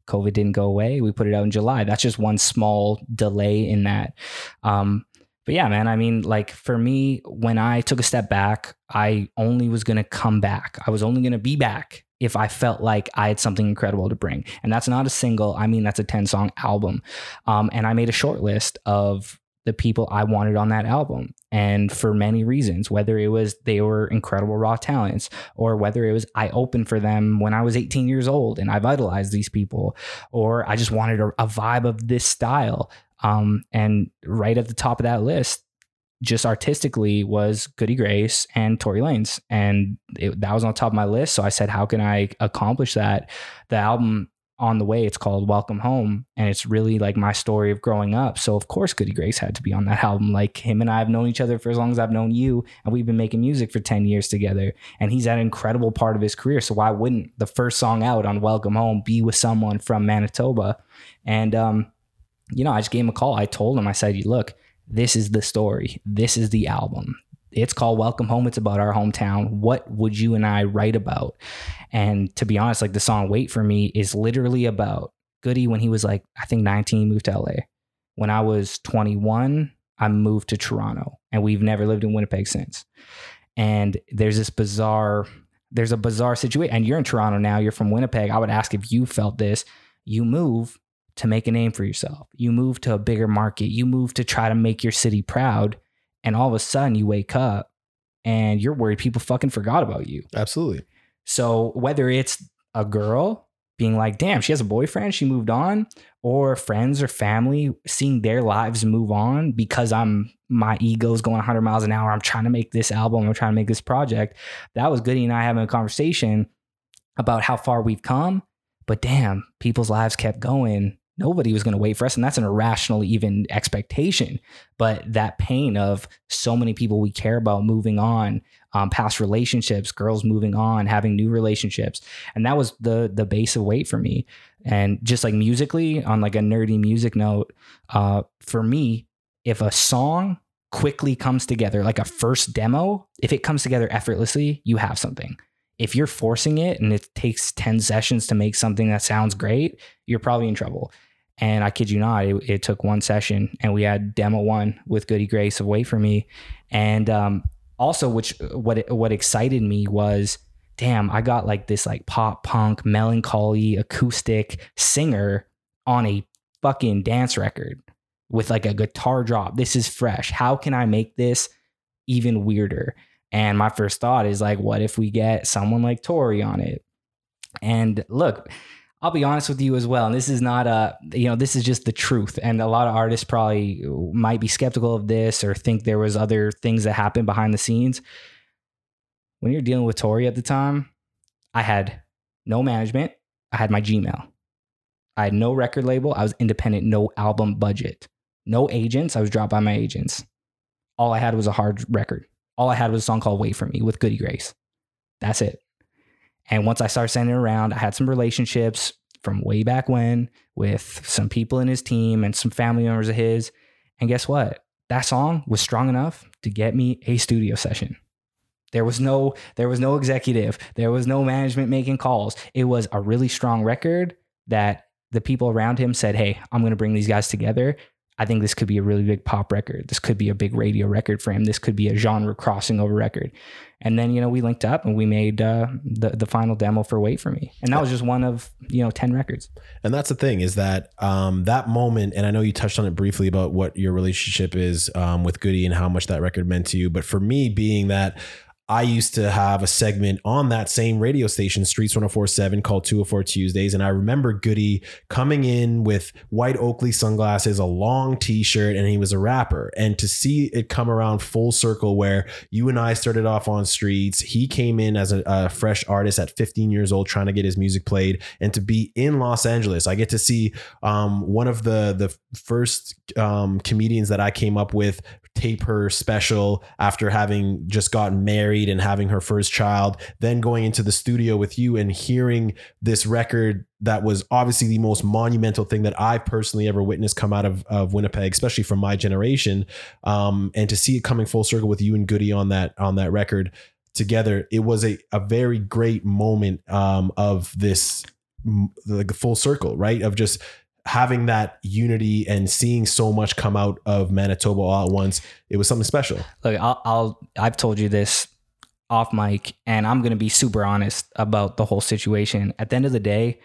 COVID didn't go away. We put it out in July. That's just one small delay in that. Um, but yeah, man, I mean, like for me, when I took a step back, I only was going to come back. I was only going to be back if I felt like I had something incredible to bring. And that's not a single. I mean, that's a 10 song album. Um, and I made a short list of the people I wanted on that album. And for many reasons, whether it was they were incredible raw talents or whether it was I opened for them when I was 18 years old and I've idolized these people, or I just wanted a, a vibe of this style. Um, and right at the top of that list, just artistically, was Goody Grace and Tory Lanez. And it, that was on top of my list. So I said, how can I accomplish that? The album on the way. It's called Welcome Home, and it's really like my story of growing up. So of course, Goody Grace had to be on that album. Like him and I have known each other for as long as I've known you, and we've been making music for ten years together. And he's at an incredible part of his career. So why wouldn't the first song out on Welcome Home be with someone from Manitoba? And um, you know, I just gave him a call. I told him, I said, You "Look, this is the story. This is the album." It's called Welcome Home. It's about our hometown. What would you and I write about? And to be honest, like the song Wait for Me is literally about Goody when he was like, I think 19, moved to LA. When I was 21, I moved to Toronto and we've never lived in Winnipeg since. And there's this bizarre, there's a bizarre situation. And you're in Toronto now, you're from Winnipeg. I would ask if you felt this. You move to make a name for yourself, you move to a bigger market, you move to try to make your city proud. And all of a sudden you wake up and you're worried people fucking forgot about you. Absolutely. So whether it's a girl being like, damn, she has a boyfriend, she moved on, or friends or family seeing their lives move on because I'm my ego's going 100 miles an hour. I'm trying to make this album, I'm trying to make this project. That was Goody and I having a conversation about how far we've come. But damn, people's lives kept going nobody was going to wait for us and that's an irrational even expectation. But that pain of so many people we care about moving on um, past relationships girls moving on having new relationships and that was the the base of wait for me. And just like musically on like a nerdy music note uh, for me if a song quickly comes together like a first demo if it comes together effortlessly you have something if you're forcing it and it takes 10 sessions to make something that sounds great you're probably in trouble and I kid you not, it, it, took one session, and we had demo one with Goody Grace of Wait for Me, and um, also which what what excited me was, damn, I got like this like pop punk melancholy acoustic singer on a fucking dance record with like a guitar drop. This is fresh. How can I make this even weirder? And my first thought is like, what if we get someone like Tori on it? And look, I'll be honest with you as well. And this is not a, you know, this is just the truth. And a lot of artists probably might be skeptical of this or think there was other things that happened behind the scenes. When you're dealing with Tori at the time, I had no management. I had my Gmail. I had no record label. I was independent, no album budget, no agents. I was dropped by my agents. All I had was a hard record. All I had was a song called Wait for Me with Goody Grace. That's it. And once I started sending it around, I had some relationships from way back when with some people in his team and some family members of his. And guess what? That song was strong enough to get me a studio session. There was no there was no executive, there was no management making calls. It was a really strong record that the people around him said, "Hey, I'm going to bring these guys together. I think this could be a really big pop record. This could be a big radio record for him. This could be a genre crossing over record. And then, you know, we linked up and we made uh, the, the final demo for Wait For Me. And that was just one of, you know, 10 records. And that's the thing is that um, that moment, and I know you touched on it briefly about what your relationship is um, with Goody and how much that record meant to you. But for me, being that I used to have a segment on that same radio station, Streets 1047, called 204 Tuesdays. And I remember Goody coming in with white Oakley sunglasses, a long t shirt, and he was a rapper. And to see it come around full circle where you and I started off on Streets, he came in as a, a fresh artist at 15 years old trying to get his music played, and to be in Los Angeles. I get to see um, one of the, the first um, comedians that I came up with tape her special after having just gotten married and having her first child, then going into the studio with you and hearing this record that was obviously the most monumental thing that I've personally ever witnessed come out of, of Winnipeg, especially from my generation. Um, and to see it coming full circle with you and Goody on that on that record together, it was a, a very great moment um, of this like a full circle, right? Of just having that unity and seeing so much come out of Manitoba all at once, it was something special. Look, I'll, I'll I've told you this off mic, and I'm gonna be super honest about the whole situation. At the end of the day,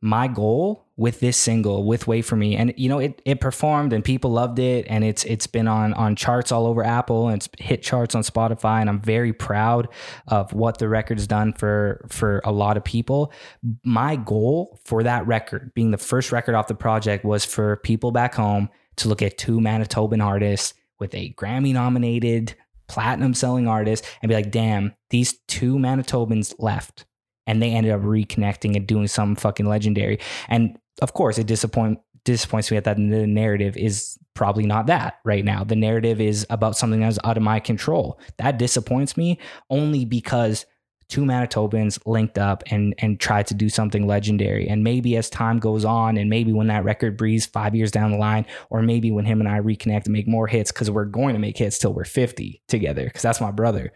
my goal with this single with wait for me. And you know it it performed and people loved it. And it's it's been on on charts all over apple and it's hit charts on spotify. And i'm very proud of what the record's done for for a lot of people. My goal for that record being the first record off the project was for people back home to look at two manitoban artists with a grammy nominated platinum selling artist and be like damn these two manitobans left and they ended up reconnecting and doing something fucking legendary. And of course, it disappoint disappoints me that the narrative is probably not that right now. The narrative is about something that's out of my control. That disappoints me only because two Manitobans linked up and and tried to do something legendary. And maybe as time goes on, and maybe when that record breathes five years down the line, or maybe when him and I reconnect and make more hits, because we're going to make hits till we're 50 together, because that's my brother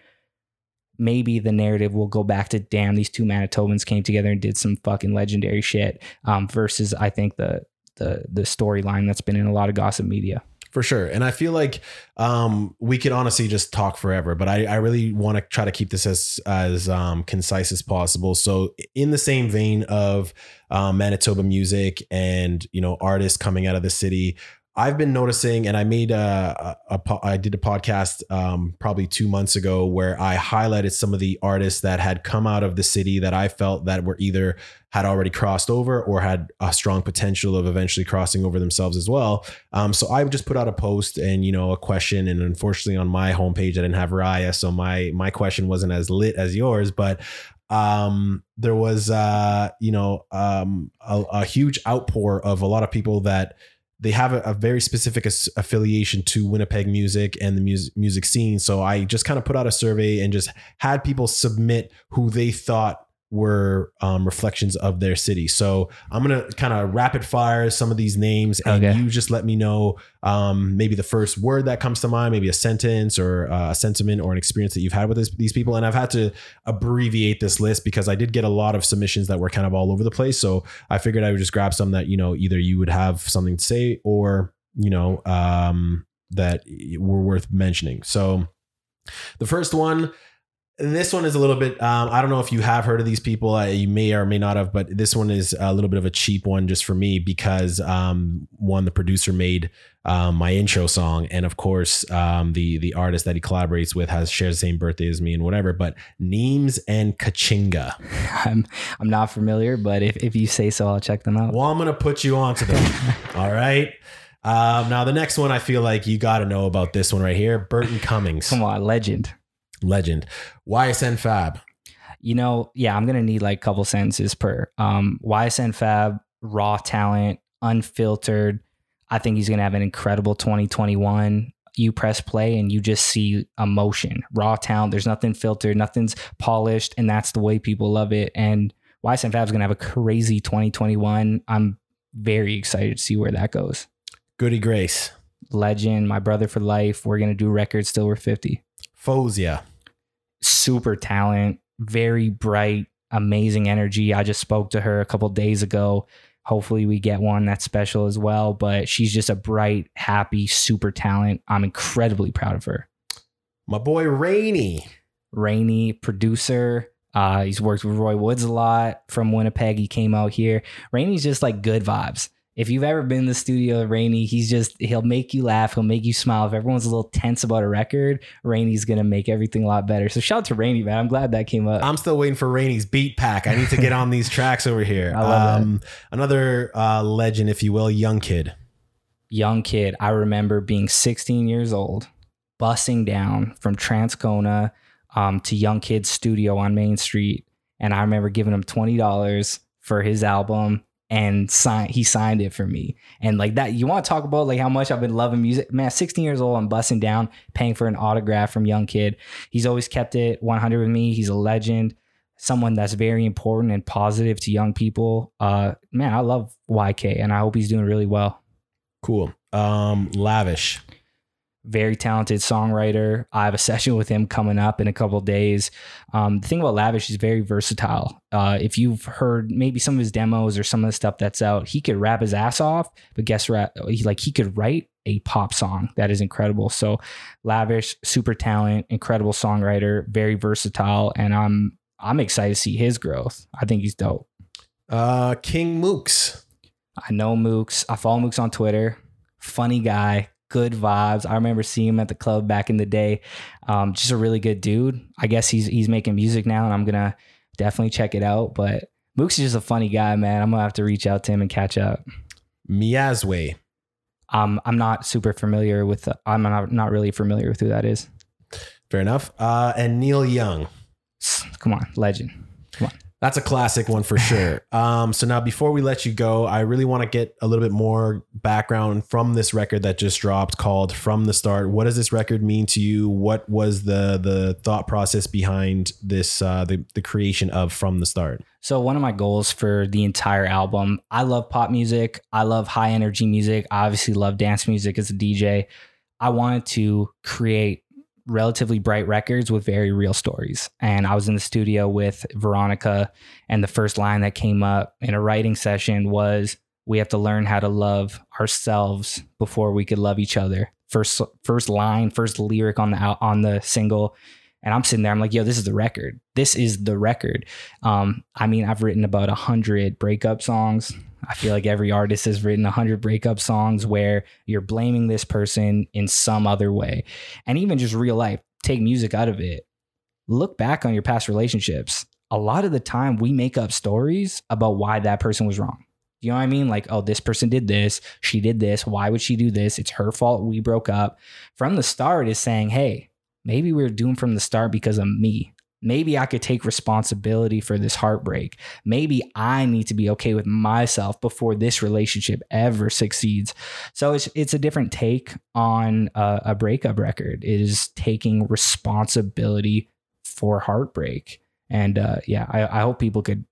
maybe the narrative will go back to damn these two Manitobans came together and did some fucking legendary shit um, versus I think the the the storyline that's been in a lot of gossip media. For sure. And I feel like um, we could honestly just talk forever, but I, I really want to try to keep this as as um, concise as possible. So in the same vein of um, Manitoba music and you know artists coming out of the city, I've been noticing, and I made a, a, a I did a podcast um, probably two months ago where I highlighted some of the artists that had come out of the city that I felt that were either had already crossed over or had a strong potential of eventually crossing over themselves as well. Um, so I just put out a post and you know a question, and unfortunately on my homepage I didn't have Raya, so my my question wasn't as lit as yours, but um, there was uh, you know um, a, a huge outpour of a lot of people that they have a, a very specific as- affiliation to Winnipeg music and the music music scene. So I just kind of put out a survey and just had people submit who they thought were um, reflections of their city. So I'm gonna kind of rapid fire some of these names, and Okay. you just let me know um, maybe the first word that comes to mind, maybe a sentence or uh, a sentiment or an experience that you've had with this, these people. And I've had to abbreviate this list because I did get a lot of submissions that were kind of all over the place. So I figured I would just grab some that you know either you would have something to say or you know um, that were worth mentioning. So the first one this one is a little bit um, i don't know if you have heard of these people. Uh, you may or may not have but this one is a little bit of a cheap one just for me because um, one the producer made um, my intro song. And of course um, the the artist that he collaborates with has shares the same birthday as me and whatever but Neems and Kachinga. I'm I'm not familiar, but if, if you say so, I'll check them out. well i'm gonna put you onto them. All right. Um, now the next one i feel like you got to know about this one right here burton cummings. Come on, legend. Legend ysn fab You know, yeah, I'm gonna need like a couple sentences per. Um, YSN Fab, raw talent, unfiltered. I think he's gonna have an incredible 2021. You press play and you just see emotion, raw talent. There's nothing filtered, nothing's polished, and that's the way people love it. And YSN Fab's gonna have a crazy 2021. I'm very excited to see where that goes. goody grace Legend, my brother for life. We're gonna do records till we're 50. Fosia. Super talent, very bright, amazing energy. I just spoke to her a couple days ago. Hopefully, we get one that's special as well. But she's just a bright, happy, super talent. I'm incredibly proud of her. My boy Rainy. Rainy, producer. Uh, he's worked with Roy Woods a lot from Winnipeg. He came out here. Rainy's just like good vibes. If you've ever been in the studio with Rainy, he's just, he'll make you laugh. He'll make you smile. If everyone's a little tense about a record, Rainy's going to make everything a lot better. So shout out to Rainy, man. I'm glad that came up. I'm still waiting for Rainy's beat pack. I need to get on these tracks over here. Um, Another uh, legend, if you will, young kid. young kid, I remember being 16 years old, bussing down from Transcona um, to Young Kid's studio on Main Street. And I remember giving him $20 for his album and sign, he signed it for me. And like that, you want to talk about like how much I've been loving music? Man, 16 years old, I'm bussing down, paying for an autograph from Young Kid. He's always kept it 100 with me. He's a legend, someone that's very important and positive to young people. Uh, man, I love YK and I hope he's doing really well. Cool. Um, lavish. Very talented songwriter. I have a session with him coming up in a couple of days. Um, the thing about Lavish is very versatile. Uh, if you've heard maybe some of his demos or some of the stuff that's out, he could rap his ass off. But guess what? He like he could write a pop song that is incredible. So Lavish, super talent, incredible songwriter, very versatile, and I'm I'm excited to see his growth. I think he's dope. Uh, King Mooks. I know Mooks. I follow Mooks on Twitter. Funny guy, good vibes. I remember seeing him at the club back in the day. Um, just a really good dude. I guess he's he's making music now, and I'm gonna definitely check it out. But Mooks is just a funny guy, man. I'm gonna have to reach out to him and catch up. Miazwe. Um, I'm not super familiar with. The, I'm not not really familiar with who that is. Fair enough. Uh, and Neil Young. Come on, legend. That's a classic one for sure. Um, so now before we let you go, I really want to get a little bit more background from this record that just dropped called From the Start. What does this record mean to you? What was the the thought process behind this uh the, the creation of From the Start? So one of my goals for the entire album, I love pop music. I love high energy music. I obviously love dance music as a DJ. I wanted to create relatively bright records with very real stories. And I was in the studio with Veronica and the first line that came up in a writing session was we have to learn how to love ourselves before we could love each other. First first line, first lyric on the on the single. And I'm sitting there, I'm like, yo, this is the record. This is the record. Um, I mean, I've written about a hundred breakup songs. I feel like every artist has written a hundred breakup songs where you're blaming this person in some other way. And even just real life, take music out of it. Look back on your past relationships. A lot of the time we make up stories about why that person was wrong. You know what I mean? Like, oh, this person did this, she did this. Why would she do this? It's her fault. We broke up. From the start is saying, hey, maybe we were doomed from the start because of me. Maybe I could take responsibility for this heartbreak. Maybe I need to be okay with myself before this relationship ever succeeds. So it's it's a different take on a, a breakup record. It is taking responsibility for heartbreak. And uh, yeah, I, I hope people could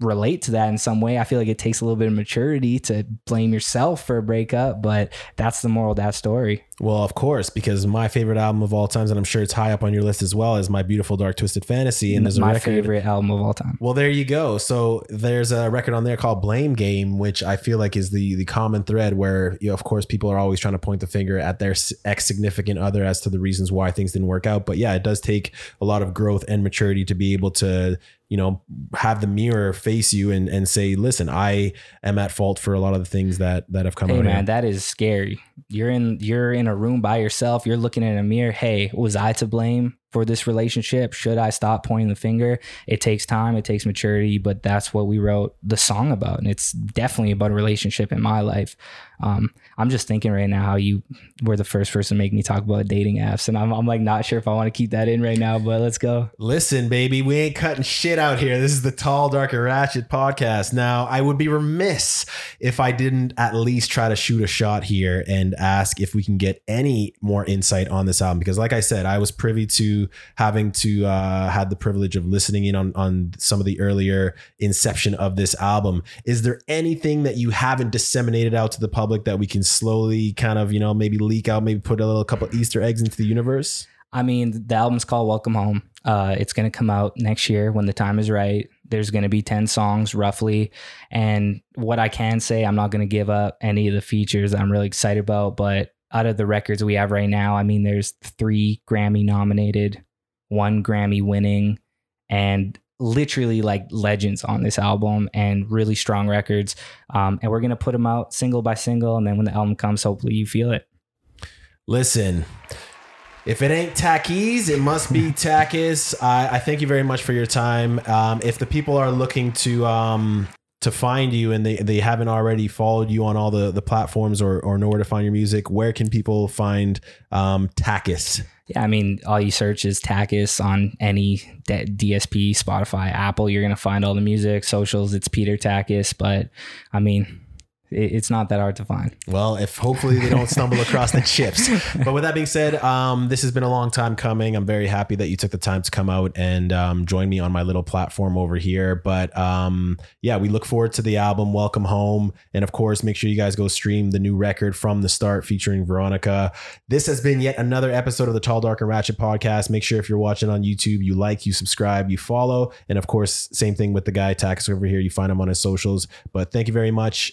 relate to that in some way. I feel like it takes a little bit of maturity to blame yourself for a breakup, but that's the moral of that story. Well, of course, because my favorite album of all times, and I'm sure it's high up on your list as well, is My Beautiful Dark Twisted Fantasy. And there's a My record. favorite album of all time. Well, there you go. So there's a record on there called Blame Game, which I feel like is the the common thread where, you know, of course, people are always trying to point the finger at their ex significant other as to the reasons why things didn't work out. But yeah, it does take a lot of growth and maturity to be able to, you know, have the mirror face you and and say, listen, I am at fault for a lot of the things that that have come Hey out. man, here. that is scary. You're in you're in a room by yourself. You're looking in a mirror. Hey, was I to blame for this relationship? Should I stop pointing the finger? It takes time, it takes maturity, but that's what we wrote the song about, and it's definitely about a relationship in my life. Um, I'm just thinking right now how you were the first person to make me talk about dating apps, and I'm, I'm like not sure if I want to keep that in right now, but let's go. Listen, baby, we ain't cutting shit out here. This is the Tall, Dark, and Ratchet podcast. Now, I would be remiss if I didn't at least try to shoot a shot here and ask if we can get any more insight on this album. Because, like I said, I was privy to having to uh, had the privilege of listening in on on some of the earlier inception of this album. Is there anything that you haven't disseminated out to the public that we can slowly kind of, you know, maybe leak out, maybe put a little couple Easter eggs into the universe? I mean, the album's called Welcome Home. Uh, it's going to come out next year when the time is right. There's going to be 10 songs roughly. And what I can say, I'm not going to give up any of the features I'm really excited about. But out of the records we have right now, I mean, there's three Grammy nominated, one Grammy winning, and literally like legends on this album and really strong records. Um, and we're going to put them out single by single. And then when the album comes, hopefully you feel it. Listen, if it ain't Takis, it must be Takis. I, I thank you very much for your time. Um, if the people are looking to um, to find you and they, they haven't already followed you on all the, the platforms or, or know where to find your music, where can people find um, Tachis? Yeah, I mean, all you search is Tachis on any DSP, Spotify, Apple. You're gonna find all the music, socials. It's Peter Tachis, but I mean, it's not that hard to find. Well, if hopefully they don't stumble across the chips. But with that being said, um, this has been a long time coming. I'm very happy that you took the time to come out and um, join me on my little platform over here. But um, yeah, we look forward to the album Welcome Home. And of course, make sure you guys go stream the new record from the start featuring Veronica. This has been yet another episode of the Tall, Dark, and Ratchet podcast. Make sure if you're watching on YouTube, you like, you subscribe, you follow. And of course, same thing with the guy Tax over here. You find him on his socials. But thank you very much.